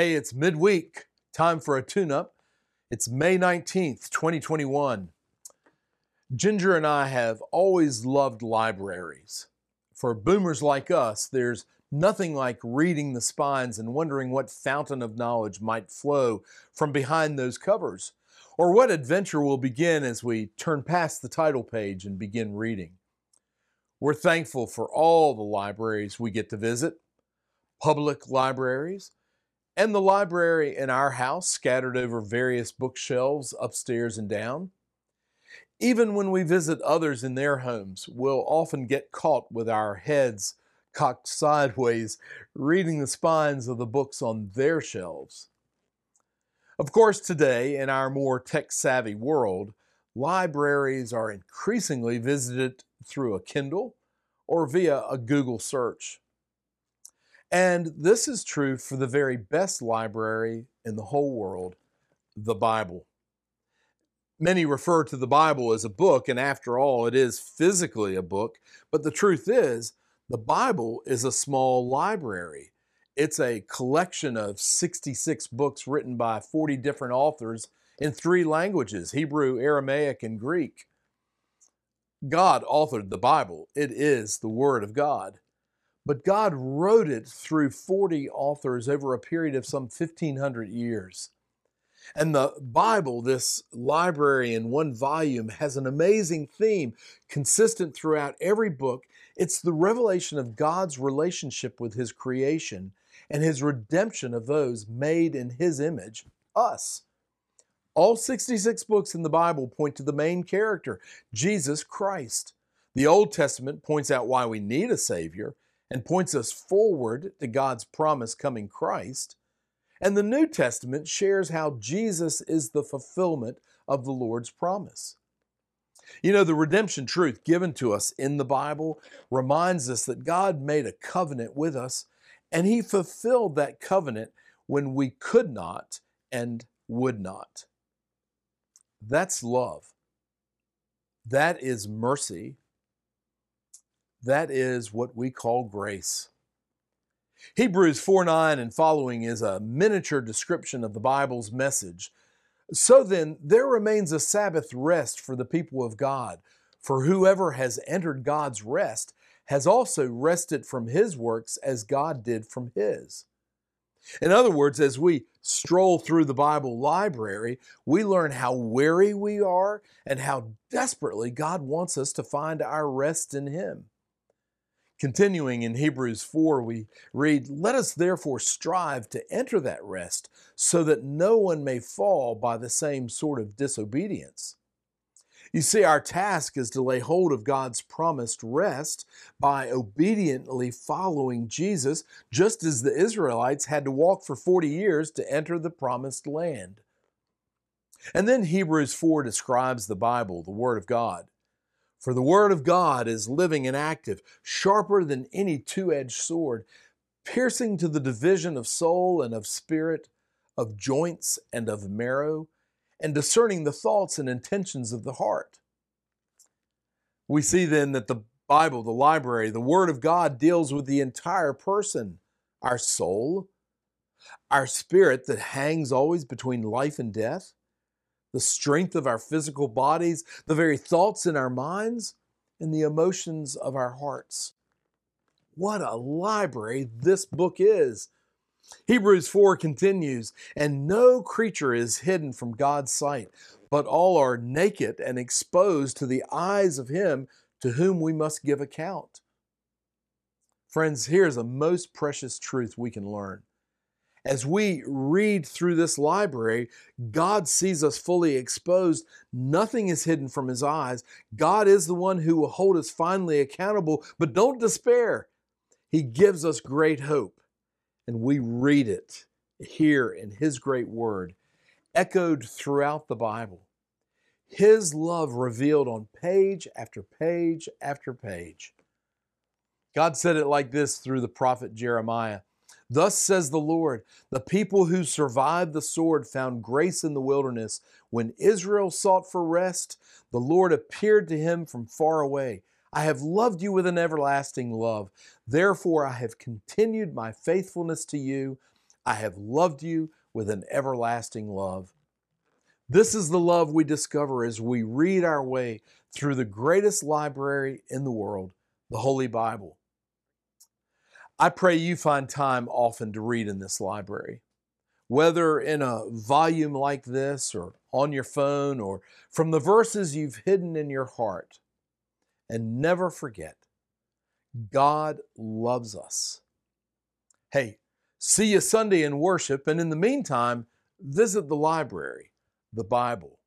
Hey, it's midweek. Time for a tune up. It's May 19th, 2021. Ginger and I have always loved libraries. For boomers like us, there's nothing like reading the spines and wondering what fountain of knowledge might flow from behind those covers, or what adventure will begin as we turn past the title page and begin reading. We're thankful for all the libraries we get to visit, public libraries, and the library in our house scattered over various bookshelves upstairs and down. Even when we visit others in their homes, we'll often get caught with our heads cocked sideways, reading the spines of the books on their shelves. Of course, today, in our more tech savvy world, libraries are increasingly visited through a Kindle or via a Google search. And this is true for the very best library in the whole world, the Bible. Many refer to the Bible as a book, and after all, it is physically a book. But the truth is, the Bible is a small library. It's a collection of 66 books written by 40 different authors in three languages Hebrew, Aramaic, and Greek. God authored the Bible, it is the Word of God. But God wrote it through 40 authors over a period of some 1,500 years. And the Bible, this library in one volume, has an amazing theme consistent throughout every book. It's the revelation of God's relationship with His creation and His redemption of those made in His image, us. All 66 books in the Bible point to the main character, Jesus Christ. The Old Testament points out why we need a Savior and points us forward to God's promise coming Christ. And the New Testament shares how Jesus is the fulfillment of the Lord's promise. You know, the redemption truth given to us in the Bible reminds us that God made a covenant with us, and He fulfilled that covenant when we could not and would not. That's love. That is mercy. That is what we call grace. Hebrews 4 9 and following is a miniature description of the Bible's message. So then, there remains a Sabbath rest for the people of God, for whoever has entered God's rest has also rested from his works as God did from his. In other words, as we stroll through the Bible library, we learn how weary we are and how desperately God wants us to find our rest in Him. Continuing in Hebrews 4, we read, Let us therefore strive to enter that rest, so that no one may fall by the same sort of disobedience. You see, our task is to lay hold of God's promised rest by obediently following Jesus, just as the Israelites had to walk for 40 years to enter the promised land. And then Hebrews 4 describes the Bible, the Word of God. For the Word of God is living and active, sharper than any two edged sword, piercing to the division of soul and of spirit, of joints and of marrow, and discerning the thoughts and intentions of the heart. We see then that the Bible, the library, the Word of God deals with the entire person our soul, our spirit that hangs always between life and death the strength of our physical bodies, the very thoughts in our minds, and the emotions of our hearts. What a library this book is! Hebrews 4 continues, and no creature is hidden from God's sight, but all are naked and exposed to the eyes of Him to whom we must give account. Friends, here's a most precious truth we can learn as we read through this library, God sees us fully exposed. Nothing is hidden from his eyes. God is the one who will hold us finally accountable, but don't despair. He gives us great hope, and we read it here in his great word, echoed throughout the Bible. His love revealed on page after page after page. God said it like this through the prophet Jeremiah. Thus says the Lord The people who survived the sword found grace in the wilderness. When Israel sought for rest, the Lord appeared to him from far away. I have loved you with an everlasting love. Therefore, I have continued my faithfulness to you. I have loved you with an everlasting love. This is the love we discover as we read our way through the greatest library in the world, the Holy Bible. I pray you find time often to read in this library, whether in a volume like this or on your phone or from the verses you've hidden in your heart. And never forget, God loves us. Hey, see you Sunday in worship, and in the meantime, visit the library, the Bible.